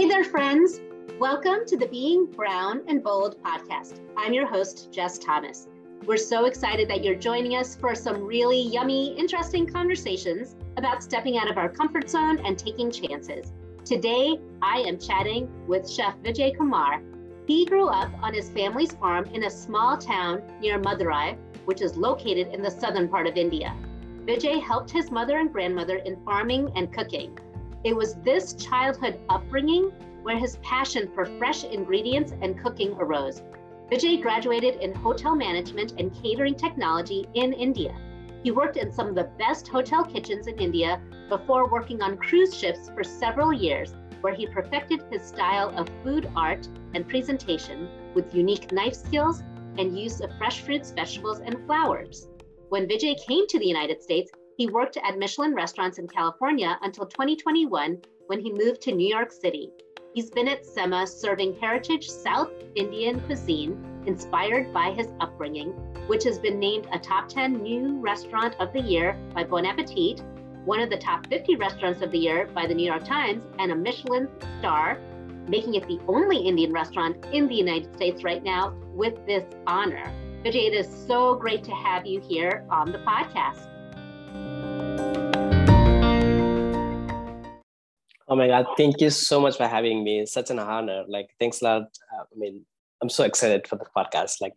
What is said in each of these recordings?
Hey there, friends. Welcome to the Being Brown and Bold podcast. I'm your host, Jes Thomas. We're so excited that you're joining us for some really yummy, interesting conversations about stepping out of our comfort zone and taking chances. Today, I am chatting with Chef Vijay Kumar. He grew up on his family's farm in a small town near Madurai, which is located in the southern part of India. Vijay helped his mother and grandmother in farming and cooking. It was this childhood upbringing where his passion for fresh ingredients and cooking arose. Vijay graduated in hotel management and catering technology in India. He worked in some of the best hotel kitchens in India before working on cruise ships for several years, where he perfected his style of food art and presentation with unique knife skills and use of fresh fruits, vegetables, and flowers. When Vijay came to the United States, he worked at Michelin restaurants in California until 2021 when he moved to New York City. He's been at Semma serving heritage South Indian cuisine inspired by his upbringing, which has been named a top 10 new restaurant of the year by Bon Appetit, one of the top 50 restaurants of the year by the New York Times, and a Michelin star, making it the only Indian restaurant in the United States right now with this honor. Vijay, it is so great to have you here on the podcast. Oh my God, thank you so much for having me. It's such an honor. Like, thanks a lot. Uh, I mean, I'm so excited for the podcast. Like,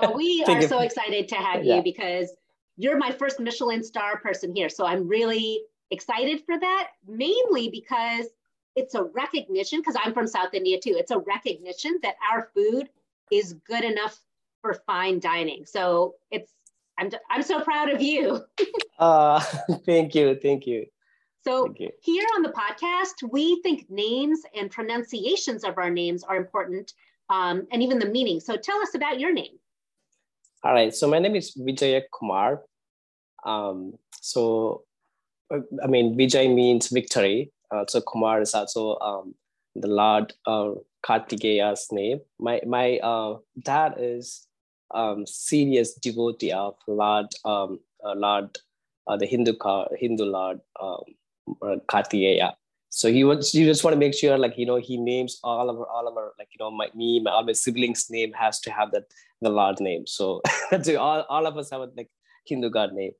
well, we are so excited to have you yeah. because you're my first Michelin star person here. So I'm really excited for that, mainly because it's a recognition, because I'm from South India too, it's a recognition that our food is good enough for fine dining. So it's, I'm, I'm so proud of you. uh, thank you. Thank you. So here on the podcast, we think names and pronunciations of our names are important um, and even the meaning. So tell us about your name. All right. So my name is Vijay Kumar. Um, so, I mean, Vijay means victory. Uh, so Kumar is also um, the Lord uh, Kartikeya's name. My my uh, dad is um, serious devotee of Lord um, uh, Lord uh, the Hindu car Hindu Lord um, uh, Kartikeya. So he wants you just want to make sure like you know he names all of our all of our like you know my me my all my siblings name has to have that the lord name. So that's all, all of us have a like hindu god name.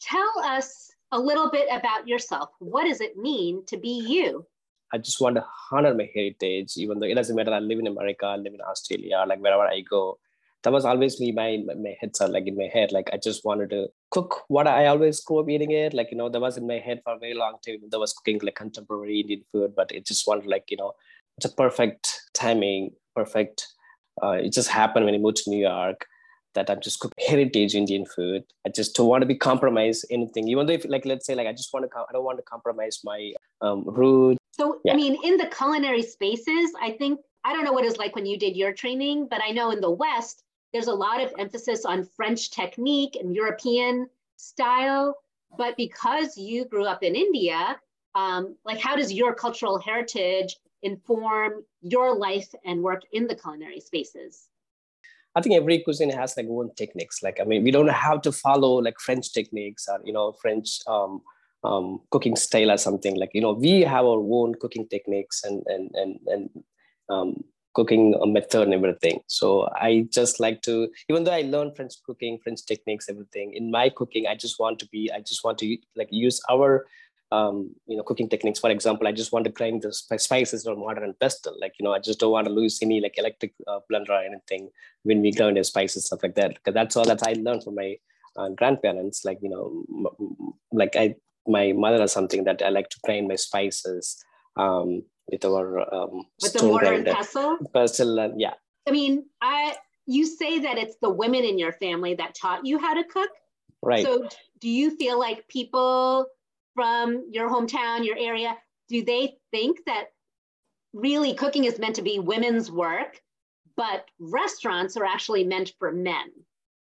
Tell us a little bit about yourself. What does it mean to be you? I just want to honor my heritage even though it doesn't matter. I live in america i live in australia like wherever i go that was always me my my heads are like in my head like i just wanted to cook what i always grew up eating it like you know that was in my head for a very long time. That was cooking like contemporary indian food but it just wanted like you know it's a perfect timing perfect uh, it just happened when i moved to new york that i'm just cooking heritage indian food. I just don't want to be compromised anything even though if like let's say like i just want to i don't want to compromise my um, root so yeah. i mean in the culinary spaces i think I don't know what it's like when you did your training, but I know in the West, there's a lot of emphasis on French technique and European style. But because you grew up in India, um, like how does your cultural heritage inform your life and work in the culinary spaces? I think every cuisine has like own techniques. Like I mean, we don't have to follow like French techniques or you know French um, um, cooking style or something. Like you know, we have our own cooking techniques and and and and um, cooking a method and everything. So I just like to, even though I learned French cooking, French techniques, everything in my cooking, I just want to be, I just want to like use our, um, you know, cooking techniques. For example, I just want to grind the spices on mortar and pestle. Like, you know, I just don't want to lose any like electric uh, blender or anything when we grind the spices, stuff like that. Because that's all that I learned from my uh, grandparents. Like, you know, like I, my mother or something that I like to grind my spices. Um, with our um, with the mortar and pestle. Pestle, and yeah. I mean, I you say that it's the women in your family that taught you how to cook, right? So, do you feel like people from your hometown, your area, do they think that really cooking is meant to be women's work, but restaurants are actually meant for men?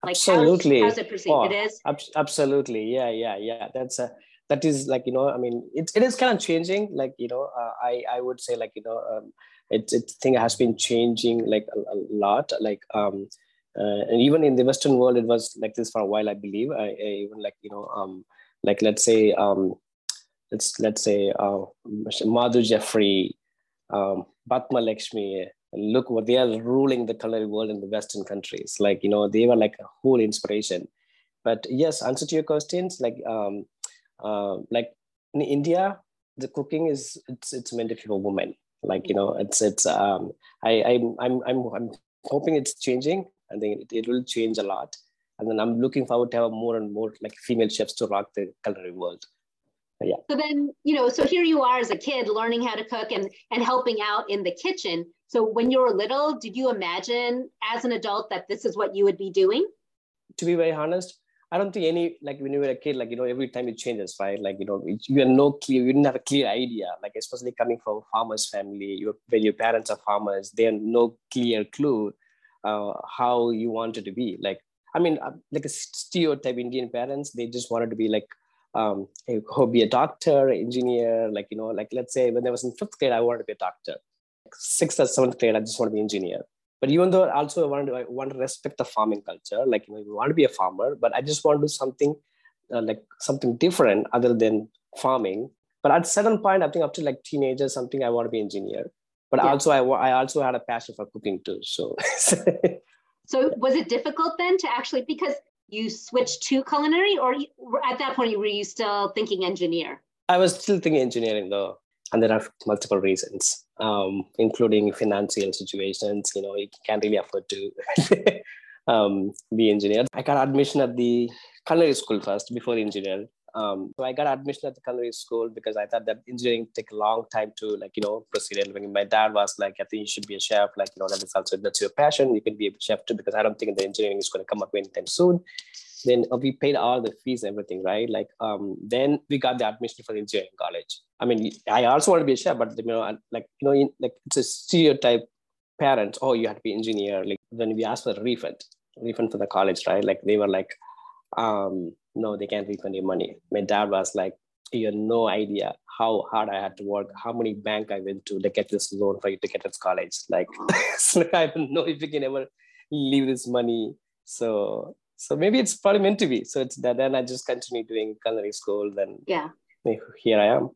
Like absolutely, how's, how's it perceived? Oh, it is ab- absolutely, yeah, yeah, yeah. That's a that is like you know i mean it, it is kind of changing like you know uh, i i would say like you know um, it, it thing has been changing like a, a lot like um uh, and even in the western world it was like this for a while i believe I, I even like you know um like let's say um let's let's say uh madhur jaffrey um, Padma Lakshmi. Look what they are ruling the culinary world in the Western countries. Like you know, they were like a whole inspiration. But yes, answer to your questions, like um, uh, like in India, the cooking is it's it's meant to be for women. Like you know, it's it's um, I I'm I'm I'm I'm hoping it's changing. I think it, it will change a lot. And then I'm looking forward to have more and more like female chefs to rock the culinary world yeah so then you know so here you are as a kid learning how to cook and and helping out in the kitchen so when you were little did you imagine as an adult that this is what you would be doing to be very honest i don't think any like when you were a kid like you know every time it changes right like you know you have no clear you didn't have a clear idea like especially coming from a farmer's family your when your parents are farmers they have no clear clue uh, how you wanted to be like i mean uh, like a stereotype indian parents they just wanted to be like um, who be a doctor, engineer, like, you know, like let's say when I was in fifth grade, I wanted to be a doctor. Sixth or seventh grade, I just want to be engineer. But even though also I want to, I want to respect the farming culture, like, you know, you want to be a farmer, but I just want to do something uh, like something different other than farming. But at a certain point, I think up to like teenagers, something I want to be engineer. But yeah. also, I, I also had a passion for cooking too. So, so was it difficult then to actually because you switched to culinary or at that point were you still thinking engineer i was still thinking engineering though and there are multiple reasons um, including financial situations you know you can't really afford to um, be engineer i got admission at the culinary school first before engineer um, so I got admission at the culinary school because I thought that engineering take a long time to like, you know, proceed. And my dad was like, I think you should be a chef. Like, you know, that is also, that's your passion. You can be a chef too, because I don't think the engineering is going to come up anytime soon. Then uh, we paid all the fees, everything, right? Like, um, then we got the admission for engineering college. I mean, I also want to be a chef, but you know, like, you know, in, like it's a stereotype parents, oh, you have to be engineer. Like when we asked for a refund, refund for the college, right? Like they were like, um, no, they can't refund your money. My dad was like, you have no idea how hard I had to work, how many bank I went to to get this loan for you to get this college. Like, so I don't know if you can ever leave this money. So, so maybe it's probably meant to be. So it's that. Then I just continue doing culinary school. Then yeah, here I am.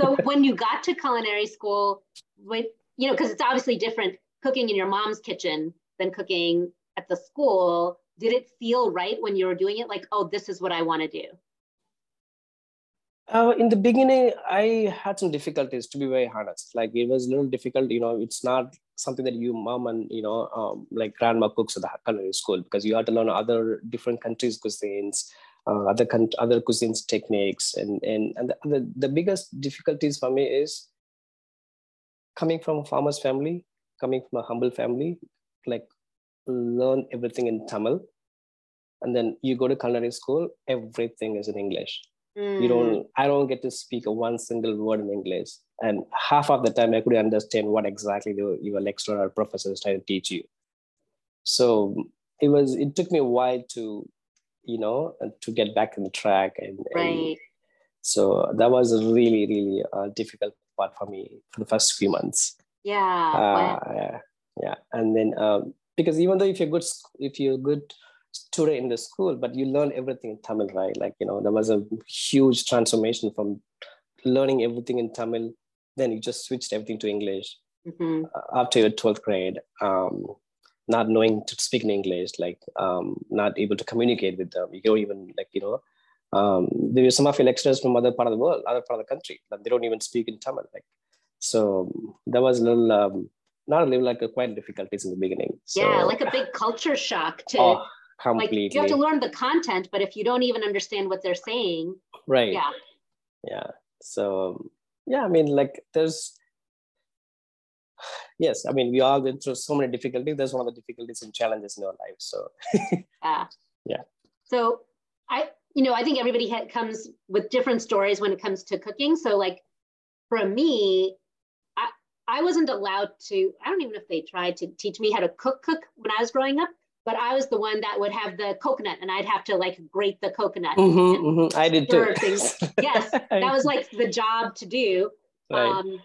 so when you got to culinary school, with you know, because it's obviously different cooking in your mom's kitchen than cooking at the school did it feel right when you were doing it like oh this is what i want to do uh, in the beginning i had some difficulties to be very honest like it was a little difficult you know it's not something that you mom and you know um, like grandma cooks at the culinary school because you have to learn other different countries cuisines uh, other con- other cuisines techniques and and and the, the, the biggest difficulties for me is coming from a farmer's family coming from a humble family like learn everything in Tamil. And then you go to culinary school, everything is in English. Mm. You don't, hmm. I don't get to speak one single word in English. And half of the time I couldn't understand what exactly the, your lecturer or professor is trying to teach you. So it was, it took me a while to, you know, to get back on the track. And, right. and so that was a really, really uh, difficult part for me for the first few months. Yeah. Uh, yeah. Yeah. And then um, because even though if you're good if you're good student in the school but you learn everything in tamil right like you know there was a huge transformation from learning everything in tamil then you just switched everything to english mm-hmm. uh, after your 12th grade um, not knowing to speak in english like um, not able to communicate with them you don't even like you know um, there were some of your lecturers from other part of the world other part of the country that they don't even speak in tamil like so that was a little um, not a little like a quite difficulties in the beginning. So, yeah, like a big culture shock to oh, completely. Like, you have to learn the content, but if you don't even understand what they're saying, right? Yeah, yeah. So yeah, I mean, like there's yes, I mean we all went through so many difficulties. There's one of the difficulties and challenges in our life. So yeah, yeah. So I, you know, I think everybody ha- comes with different stories when it comes to cooking. So like for me, I I wasn't allowed to, I don't even know if they tried to teach me how to cook cook when I was growing up, but I was the one that would have the coconut and I'd have to like grate the coconut. Mm-hmm, mm-hmm. I did too. yes, that was like the job to do. Right. Um,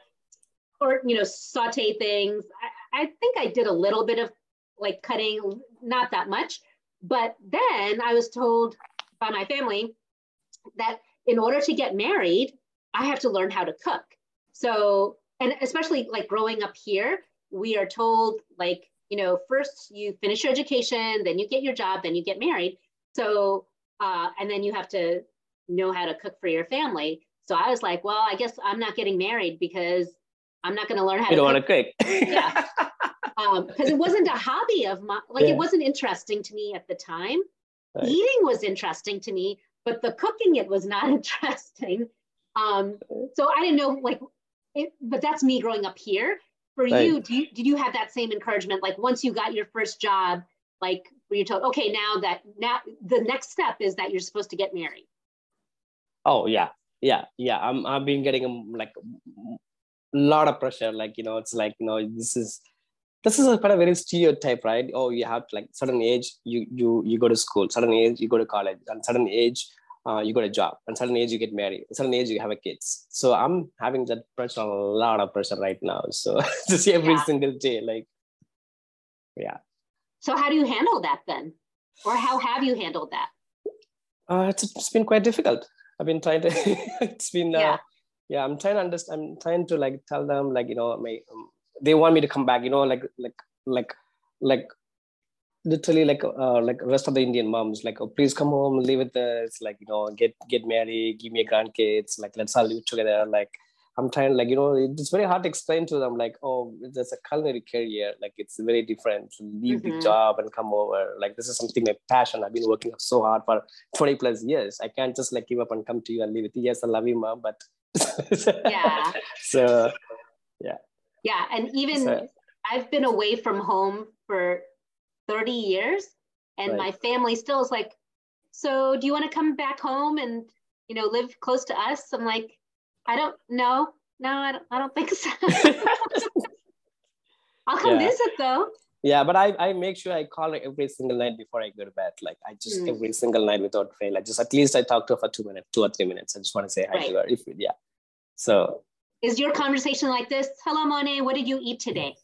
or, you know, saute things. I, I think I did a little bit of like cutting, not that much. But then I was told by my family that in order to get married, I have to learn how to cook. So and especially like growing up here, we are told like, you know, first you finish your education, then you get your job, then you get married. So, uh, and then you have to know how to cook for your family. So I was like, well, I guess I'm not getting married because I'm not going to learn how you to don't cook. want to cook. yeah. Because um, it wasn't a hobby of my, like Yeah. it wasn't interesting to me at the time. Right. Eating was interesting to me, but the cooking it was not interesting. Um, so I didn't know like, it, but that's me growing up here. For you, do you, did you have that same encouragement? Like once you got your first job, like were you told, okay, now that now the next step is that you're supposed to get married? Oh yeah, yeah, yeah. I'm I've been getting um, like a lot of pressure. Like you know, it's like you know, this is this is a kind of very stereotype, right? Oh, you have to like certain age, you you you go to school. Certain age, you go to college. And certain age, uh, you got a job. And certain age, you get married. Certain age, you have a kids. So I'm having that pressure, a lot of pressure right now. So just every Yeah. single day, like yeah. So how do you handle that then? Or how have you handled that? Uh, it's, it's been quite difficult. I've been trying to. it's been. Uh, Yeah. yeah. I'm trying to understand. I'm trying to like tell them like you know my. Um, they want me to come back. You know like like like like literally like uh, like rest of the Indian moms like oh please come home live with us like you know get get married give me a grandkids like let's all live together like I'm trying like you know it's very hard to explain to them like oh there's a culinary career like it's very different leave the Mhm. job and come over like this is something my passion I've been working so hard for 20 plus years I can't just like give up and come to you and live with you yes I love you mom but Yeah. so yeah. Yeah. And even So- I've been away from home for 30 years and Right. my family still is like, so do you want to come back home and, you know, live close to us? I'm like, I don't know. No, I don't, I don't think so. I'll come Yeah. visit though. Yeah, but I, I make sure I call her every single night before I go to bed. Like I just Mm. every single night without fail. I just at least I talk to her for two minutes, two or three minutes. I just want to say hi Right. to her. If yeah. So Is your conversation like this? Hello, Monet. What did you eat today?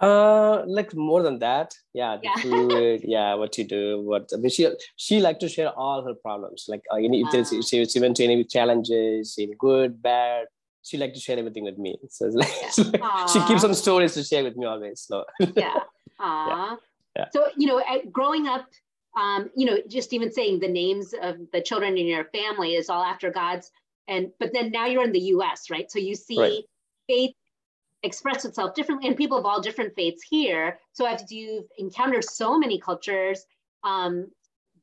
Uh like more than that. Yeah, the Yeah. food, yeah, what you do, what I mean, she she like to share all her problems. Like uh, any if there's Ah. she, she went to any challenges, any good, bad. She like to share everything with me. So it's like, she Aw. keeps some stories to share with me always. So yeah. Aw. Yeah. So, you know, growing up, um, you know, just even saying the names of the children in your family is all after God's. And, but then now you're in the US, right? So you see Right. faith express itself differently and people of all different faiths here. So as you've encountered so many cultures, um,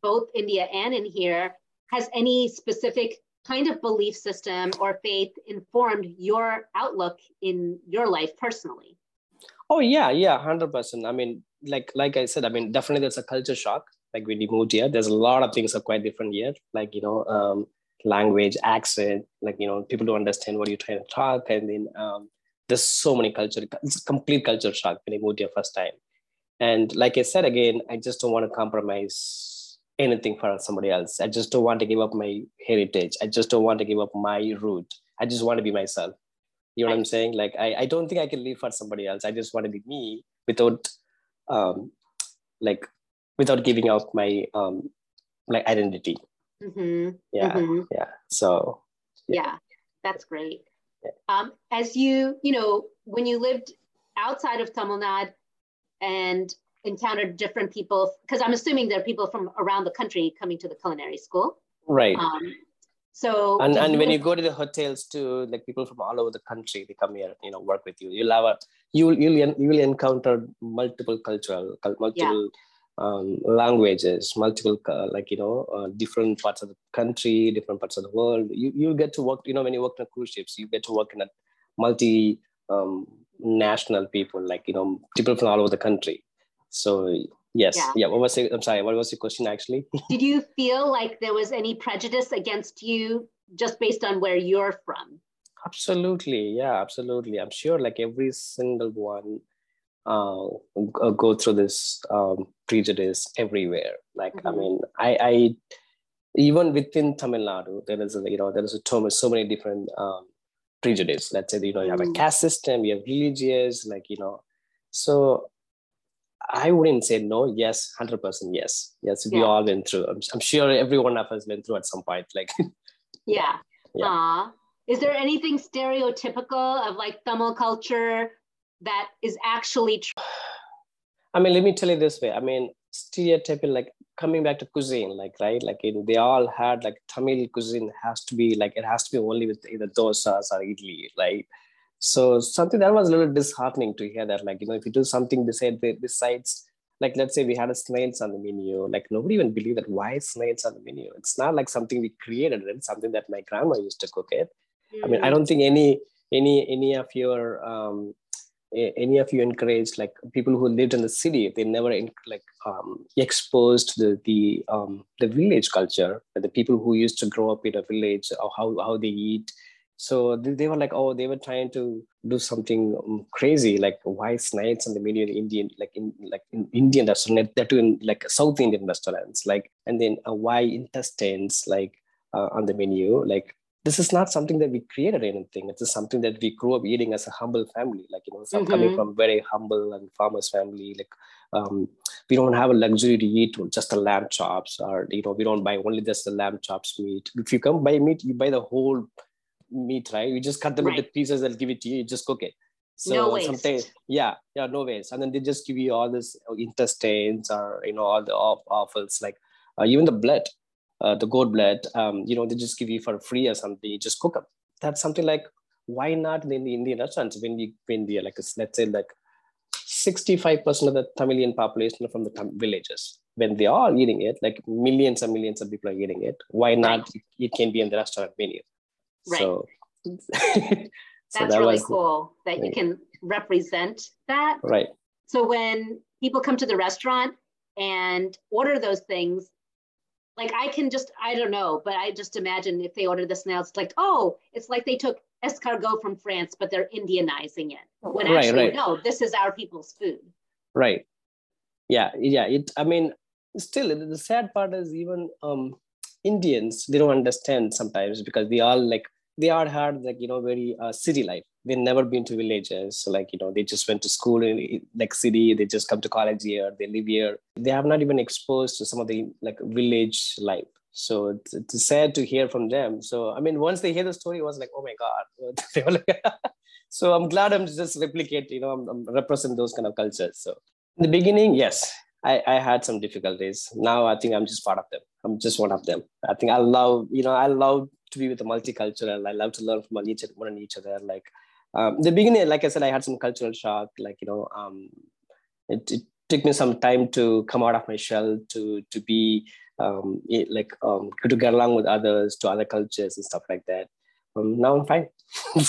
both India and in here, has any specific kind of belief system or faith informed your outlook in your life personally? Oh yeah, yeah, hundred percent. I mean, like like I said, I mean, definitely there's a culture shock. Like when you moved here, there's a lot of things are quite different here. Like you know, um, language, accent. Like you know, people don't understand what you're trying to talk, and then um, there's so many culture. It's a complete culture shock when you moved here first time. And like I said again, I just don't want to compromise anything for somebody else. I just don't want to give up my heritage. I just don't want to give up my root. I just want to be myself. You know what I'm saying? Like I, I don't think I can live for somebody else. I just want to be me without um like without giving up my um like identity. hmm Yeah. Mhm. Yeah. So yeah that's great Yeah. Um, as you you know when you lived outside of tamil nadu and encountered different people because i'm assuming there are people from around the country coming to the culinary school right. um, so and and when you go to the hotels too, like people from all over the country, they come here, you know, work with you. You'll have a you'll you'll you will encounter multiple cultural, cul- multiple um, languages, multiple uh, like you know uh, different parts of the country, different parts of the world. You you get to work, you know, when you work on cruise ships, you get to work in a multi um, national people, like you know, people from all over the country. So yes, Yeah. yeah. What was it? I'm sorry. What was your question actually? did you feel like there was any prejudice against you just based on where you're from Absolutely, yeah, absolutely. I'm sure like every single one uh, go through this um, prejudice everywhere. Like I Mhm. mean, I, I even within Tamil Nadu, there is a, you know there is a so, so many different um, prejudice. Let's say you know you have a Mm. caste system, you have religious, like you know. So I wouldn't say no. Yes, hundred percent. Yes, yes. We Yeah. all went through. I'm, I'm sure every one of us went through at some point. Like yeah, Yeah. Is there anything stereotypical of like Tamil culture that is actually true? I mean, let me tell you this way. I mean, stereotyping, like coming back to cuisine, like, right? Like, you know, they all had like Tamil cuisine has to be like, it has to be only with either dosas or idli, right? So something that was a little disheartening to hear that, like, you know, if you do something besides, besides like let's say we had a snails on the menu like nobody even believed that why snails on the menu it's not like something we created it's something that my grandma used to cook it mm. i mean i don't think any any any of your um any of you encouraged like people who lived in the city they never like um, exposed the the um, the village culture the people who used to grow up in a village how how they eat. So they, were like oh they were trying to do something um, crazy like why snakes on the menu in indian like in like in indian restaurant they're doing like south indian restaurants like and then uh, why intestines like uh, on the menu like this is not something that we created anything it's just something that we grew up eating as a humble family like you know mm-hmm. coming from very humble and farmers family like um, we don't have a luxury to eat just the lamb chops or you know we don't buy only just the lamb chops meat if you come buy meat you buy the whole meat, right? You just cut them right. into pieces, they'll give it to you, you just cook it. So no waste. sometimes, yeah, yeah, no waste. And then they just give you all this intestines or, you know, all the off- offals, like uh, even the blood, uh, the goat blood, um, you know, they just give you for free or something. You just cook them. That's something like, why not in the Indian restaurants when you, when they like, let's say like 65% of the Tamilian population are from the tam- villages. When they are eating it, like millions and millions of people are eating it, why not? Right. It, can be in the restaurant menu. Right. So, so that's that really cool that you can represent that. Right. So when people come to the restaurant and order those things, like I can just, I don't know, but I just imagine if they order this now, it's like, oh, it's like they took escargot from France, but they're Indianizing it. When right, actually, right. no, this is our people's food. Right. Yeah. Yeah. It, I mean, still, the sad part is even um, Indians, they don't understand sometimes because they all like they are had like you know very uh, city life they never been to villages. So like you know they just went to school in like city they just come to college here they live here. They have not even exposed to some of the like village life. So it's, it's sad to hear from them. So i mean once they hear the story it was like oh my god. Like, so i'm glad i'm just replicate you know i'm, I'm represent those kind of cultures. So in the beginning yes I, I had some difficulties. Now i think i'm just part of them. I'm just one of them. I think i love you know i love to be with the multicultural. I love to learn from each one and each other. Like um, the beginning, like I said, I had some cultural shock. Like you know, um, it, it took me some time to come out of my shell to to be um, it, like um, to get along with others, to other cultures and stuff like that. Um, now I'm fine.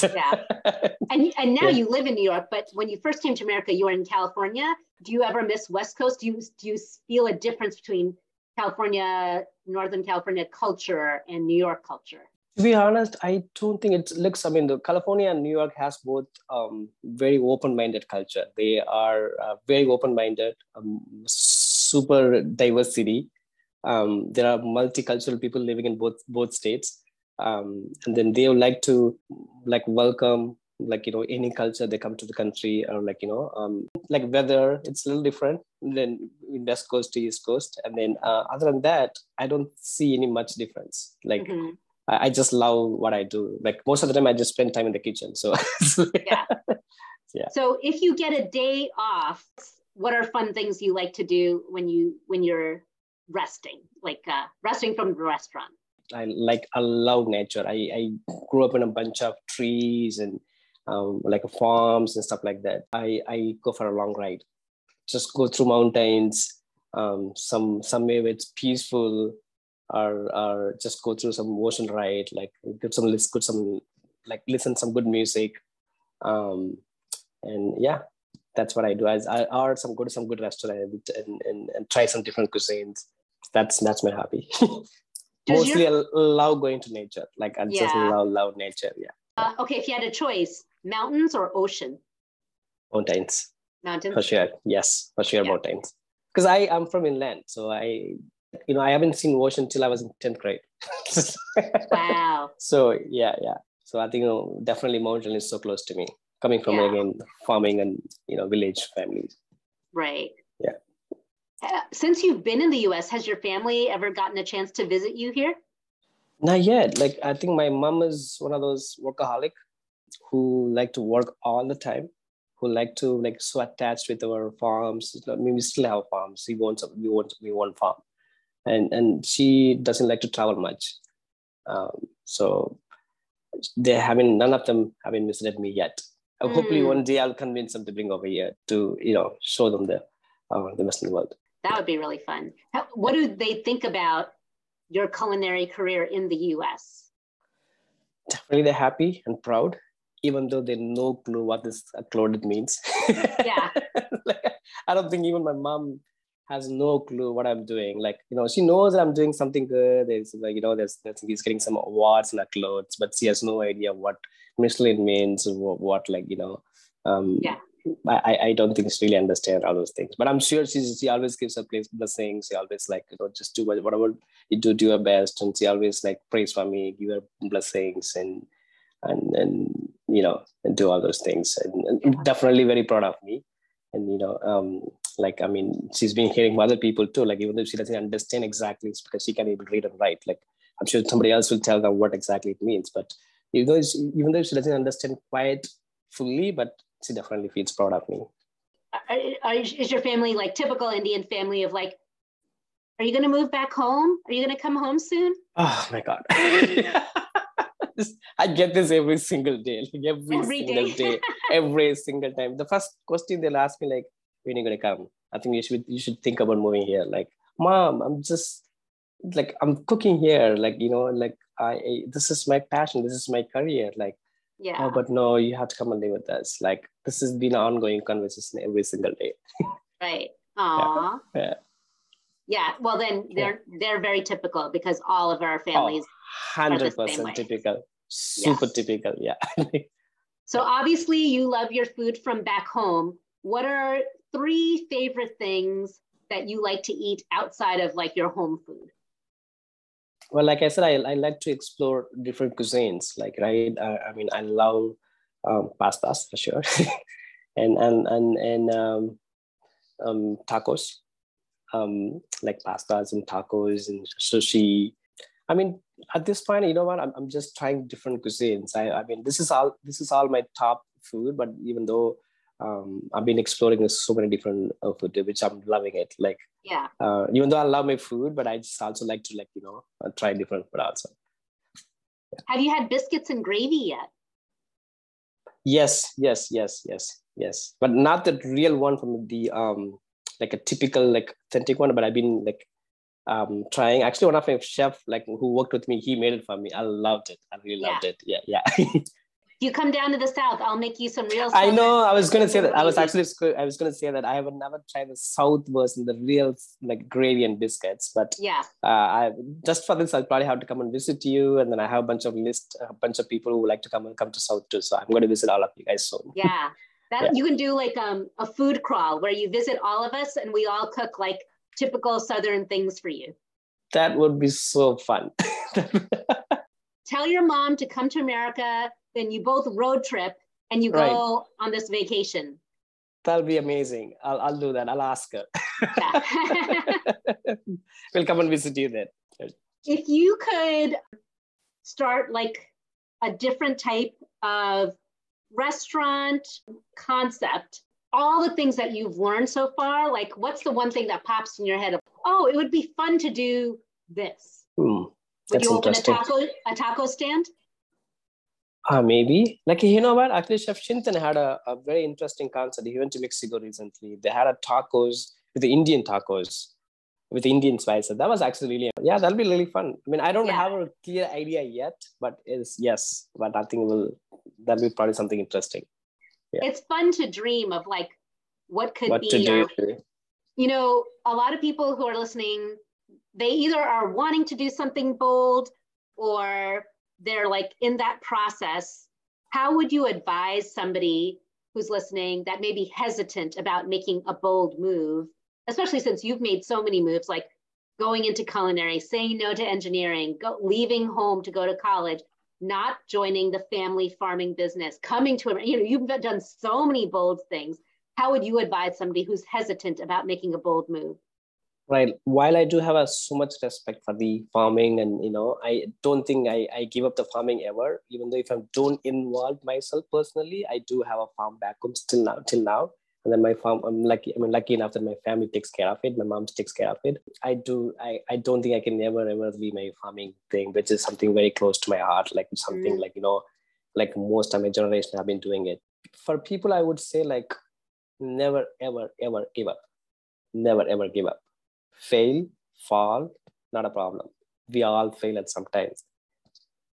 yeah, and and now yeah. you live in New York, but when you first came to America, you were in California. Do you ever miss West Coast? Do you do you feel a difference between California, Northern California culture and New York culture? To be honest i don't think it looks i mean the california and new york has both um, very open-minded culture. They are uh, very open-minded um, super diverse city. Um, there are multicultural people living in both both states. Um, and then they would like to like welcome like you know any culture they come to the country or like you know um, like weather it's a little different than west coast to east coast. And then uh, other than that i don't see any much difference. Like mm-hmm I, I just love what I do. Like most of the time, I just spend time in the kitchen. So yeah. yeah. So if you get a day off, what are fun things you like to do when you when you're resting, like uh, resting from the restaurant? I like I love nature. I, I grew up in a bunch of trees and um, like farms and stuff like that. I, I go for a long ride, just go through mountains. Um, some somewhere where it's peaceful or or just go through some ocean ride, like get some list, good some like listen some good music, um, and yeah, that's what I do. As I or some go to some good restaurant and, and, and try some different cuisines. That's that's my hobby. Mostly, your... I love going to nature. Like I yeah. just love love nature. Yeah. Uh, okay, if you had a choice, mountains or ocean? Mountains. Mountains. For sure. Yes, for sure, yeah. mountains. Because I am from inland, so I you know, I haven't seen ocean till I was in 10th grade. wow. So yeah, yeah. So I think you know, definitely mountain is so close to me, coming from yeah. again farming and you know village families. Right. Yeah. Uh, since you've been in the U.S., has your family ever gotten a chance to visit you here? Not yet. Like I think my mom is one of those workaholic who like to work all the time, who like to like so attached with our farms. I mean, we still have farms. We want we want we want farm, and and she doesn't like to travel much. Um, so they haven't none of them haven't visited me yet. Mm. Hopefully one day I'll convince them to bring over here to you know show them the uh, the Western world. That would be really fun. How, what do they think about your culinary career in the US? Definitely they're happy and proud, even though they no clue what this clothed means. Yeah. like, I don't think even my mom has no clue what I'm doing. Like, you know, she knows that I'm doing something good. There's like, you know, there's, there's he's getting some awards and clothes, but she has no idea what Michelin means or what, what like, you know, um, yeah. I, I don't think she really understand all those things, but I'm sure she she always gives her place blessings. She always like you know just do whatever you do, do your best, and she always like praise for me, give her blessings, and and and you know and do all those things, and, and definitely very proud of me, and you know um like I mean she's been hearing from other people too. Like even though she doesn't understand exactly, it's because she can even read and write. Like I'm sure somebody else will tell them what exactly it means, but even though even though she doesn't understand quite fully, but she definitely feels proud of me. is your family like typical Indian family of like, are you going to move back home? Are you going to come home soon? Oh my God. I get this every single day, like every, every single day. day. every single time. The first question they'll ask me like, when are you gonna come? I think you should you should think about moving here. Like, mom, I'm just like I'm cooking here. Like, you know, like I this is my passion. This is my career. Like, yeah. Oh, but no, you have to come and live with us. Like this has been an ongoing conversation every single day. right. Aww. Yeah. yeah. Yeah. Well, then they're yeah. they're very typical because all of our families. Oh, hundred oh, percent typical. Super yes. typical. Yeah. so obviously, you love your food from back home. What are three favorite things that you like to eat outside of like your home food? well like i said i, I like to explore different cuisines like right? I, I mean i love um, pastas for sure. And and and and um, um, tacos. Um, like pastas and tacos and sushi. I mean at this point you know what? I'm, I'm just trying different cuisines. I, I mean this is all this is all my top food but even though um, I've been exploring so many different uh, food, which I'm loving it. Like, yeah. Uh, even though I love my food, but I just also like to like you know uh, try different food also. Yeah. Have you had biscuits and gravy yet? Yes, yes, yes, yes, yes, but not the real one from the um like a typical like authentic one. But I've been like um trying. Actually, one of my chef like who worked with me, he made it for me. I loved it. I really loved it. Yeah, yeah. you come down to the south i'll make you some real i know i was going to say that i was actually i was going to say that i have never tried the south version the real like gravy and biscuits but yeah. uh, i just for this i'll probably have to come and visit you and then i have a bunch of list a bunch of people who would like to come and come to south too so i'm going to visit all of you guys soon. Yeah. That yeah. you can do like um, a food crawl where you visit all of us and we all cook like typical southern things for you. That would be so fun. Tell your mom to come to america then you both road trip and you go on this vacation. That'll be amazing. I'll, I'll do that. I'll ask her. Yeah. we'll come and visit you then. If you could start like a different type of restaurant concept, all the things that you've learned so far, like what's the one thing that pops in your head of, oh, it would be fun to do this? Hmm, would you open a taco, a taco stand? Uh, maybe. Like, you know what? Actually, Chef Chintan had a, a very interesting concept. He went to Mexico recently. They had a tacos with the Indian tacos with Indian spices. That was actually really, yeah, that'll be really fun. I mean, I don't yeah. have a clear idea yet, but is yes, but I think will that'll be probably something interesting. Yeah. It's fun to dream of like what could what be. Your, you know, a lot of people who are listening, they either are wanting to do something bold or they're like in that process, how would you advise somebody who's listening that may be hesitant about making a bold move, especially since you've made so many moves like going into culinary, saying no to engineering, go, leaving home to go to college, not joining the family farming business, coming to, you know, you've done so many bold things. How would you advise somebody who's hesitant about making a bold move? Right. While i do have a, so much respect for the farming and you know i don't think I, I give up the farming ever. Even though if i don't involve myself personally i do have a farm back home still now till now. And then my farm i'm lucky i mean lucky enough that my family takes care of it. My mom takes care of it. I do i, I don't think i can ever ever leave my farming thing which is something very close to my heart like something mm. like you know like most of my generation have been doing it. For people i would say like never ever ever give up. Never ever give up fail fall not a problem. We all fail at sometimes.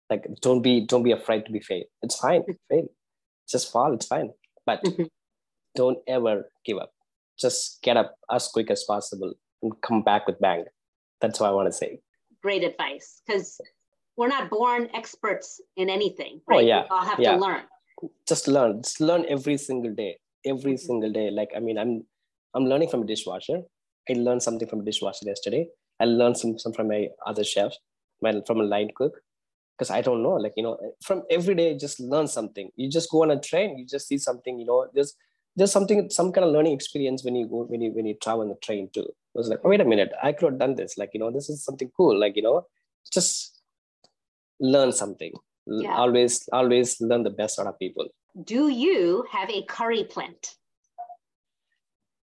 Like don't be don't be afraid to be fail. It's fine fail. Just fall it's fine. But don't ever give up. Just get up as quick as possible and come back with bang. That's what i want to say. Great advice because we're not born experts in anything oh, right? Oh, yeah. we all have yeah. to learn. Just learn. Just learn every single day. Every single day. Like i mean i'm i'm learning from a dishwasher I learned something from a dishwasher yesterday. I learned some, some from my other chefs, my, from a line cook, because I don't know, like, you know, from every day, just learn something. You just go on a train, you just see something, you know, there's, there's something, some kind of learning experience when you go, when you, when you travel on the train too. It was like, oh, wait a minute, I could have done this. Like, you know, this is something cool. Like, you know, just learn something. Yeah. Always, always learn the best out of people. Do you have a curry plant?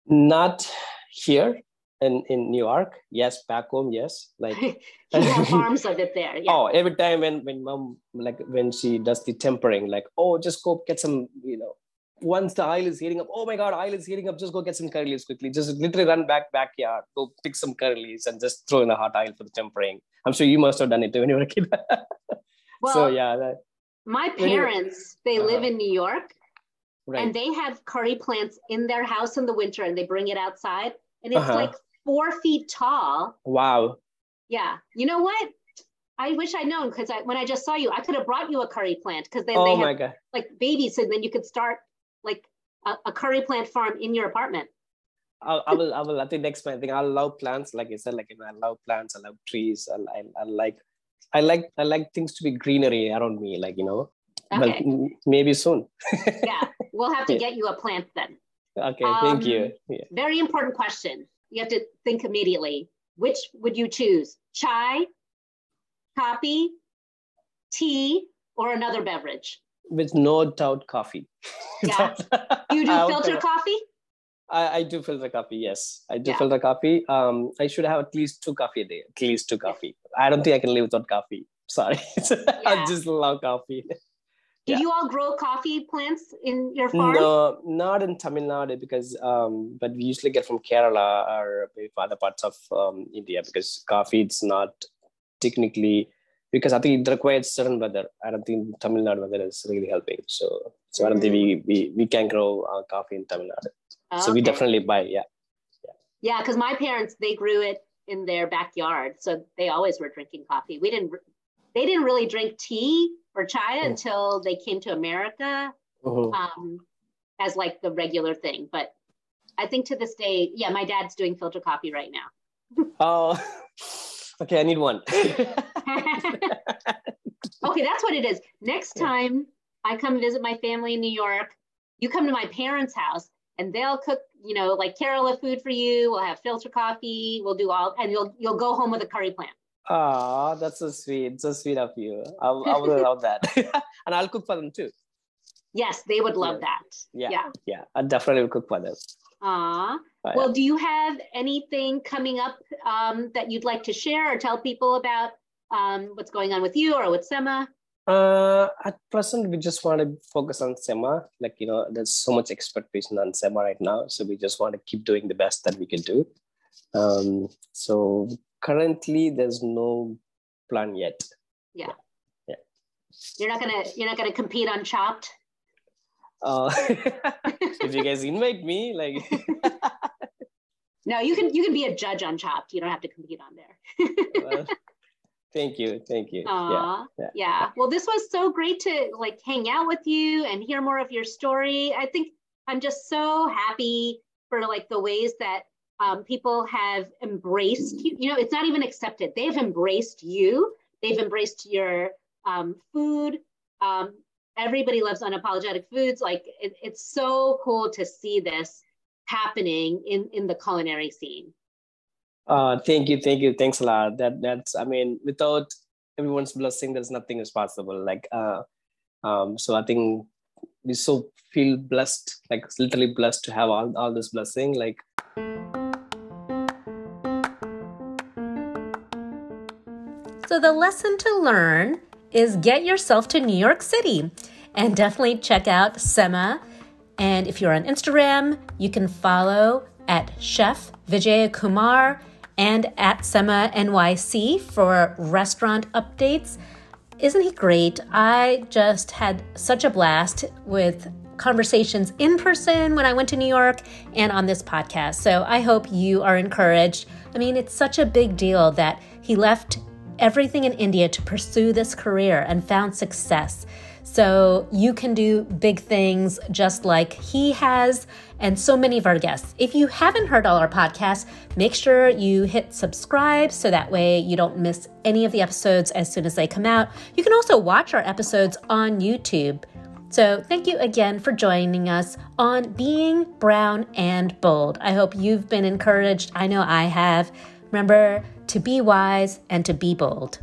Not here in in New York. Yes, back home, yes. Like you farms of it there. Yeah. Oh, every time when when mom like when she does the tempering, like oh, just go get some, you know. Once the oil is heating up, oh my god, oil is heating up. Just go get some curry leaves quickly. Just literally run back backyard, go pick some curry leaves and just throw in the hot oil for the tempering. I'm sure you must have done it too when you were a kid. well, so yeah. That, my parents, they uh-huh. live in New York, right. and they have curry plants in their house in the winter, and they bring it outside, and it's uh-huh. like four feet tall. Wow. Yeah. You know what? I wish I'd known because I, when I just saw you, I could have brought you a curry plant because then oh they have God. like babies, and then you could start like a, a curry plant farm in your apartment. I'll, I will, I will. I think next my thing. I love plants, like I said. Like you know, I love plants. I love trees. I, I, I like, I like, I like things to be greenery around me. Like you know, okay. but maybe soon. yeah, we'll have to get you a plant then. Okay, thank um, you. Yeah. Very important question you have to think immediately. Which would you choose? Chai, coffee, tea, or another beverage? With no doubt, coffee. Yeah. you do filter coffee? I, I, do filter coffee. Yes, I do yeah. filter coffee. Um, I should have at least two coffee a day. At least two coffee. I don't think I can live without coffee. Sorry, yeah. I just love coffee. Did yeah. you all grow coffee plants in your farm? No, not in Tamil Nadu because, um, but we usually get from Kerala or other parts of um, India because coffee it's not technically because I think it requires certain weather. I don't think Tamil Nadu weather is really helping. So, so mm. I don't think we, we, we can grow uh, coffee in Tamil Nadu. Okay. So we definitely buy, yeah. Yeah, because yeah, my parents they grew it in their backyard, so they always were drinking coffee. We didn't. They didn't really drink tea or chai mm. until they came to America mm-hmm. um, as like the regular thing. But I think to this day, yeah, my dad's doing filter coffee right now. oh, okay. I need one. okay, that's what it is. Next time I come visit my family in New York, you come to my parents' house and they'll cook, you know, like Kerala food for you. We'll have filter coffee. We'll do all, and you'll you'll go home with a curry plant. Ah, that's so sweet. So sweet of you. I, I would love that. and I'll cook for them too. Yes, they would love yeah. that. Yeah. Yeah. Yeah. I definitely will cook for them. Ah. Well, do you have anything coming up um, that you'd like to share or tell people about um, what's going on with you or with Semma? Uh, at present, we just want to focus on Semma. Like, you know, there's so much expectation on Semma right now. So we just want to keep doing the best that we can do. Um, so currently there's no plan yet. Yeah. Yeah. You're not gonna you're not gonna compete on Chopped. Uh, if you guys invite me, like. no, you can you can be a judge on Chopped. You don't have to compete on there. well, thank you, thank you. Yeah, yeah, yeah. Well, this was so great to like hang out with you and hear more of your story. I think I'm just so happy for like the ways that um, people have embraced you. You know, it's not even accepted. They've embraced you. They've embraced your um, food. Um, everybody loves unapologetic foods. Like it, it's so cool to see this happening in in the culinary scene. Uh, thank you, thank you, thanks a lot. That that's I mean, without everyone's blessing, there's nothing is possible. Like uh, um, so I think we so feel blessed, like literally blessed to have all all this blessing. Like So the lesson to learn is get yourself to New York City and definitely check out Semma. And if you're on Instagram, you can follow at Chef Vijay Kumar and at Semma NYC for restaurant updates. Isn't he great? I just had such a blast with conversations in person when I went to New York and on this podcast. So I hope you are encouraged. I mean, it's such a big deal that he left everything in India to pursue this career and found success. So you can do big things just like he has and so many of our guests. If you haven't heard all our podcasts, make sure you hit subscribe so that way you don't miss any of the episodes as soon as they come out. You can also watch our episodes on YouTube. So, thank you again for joining us on Being Brown and Bold. I hope you've been encouraged. I know I have. Remember to be wise and to be bold.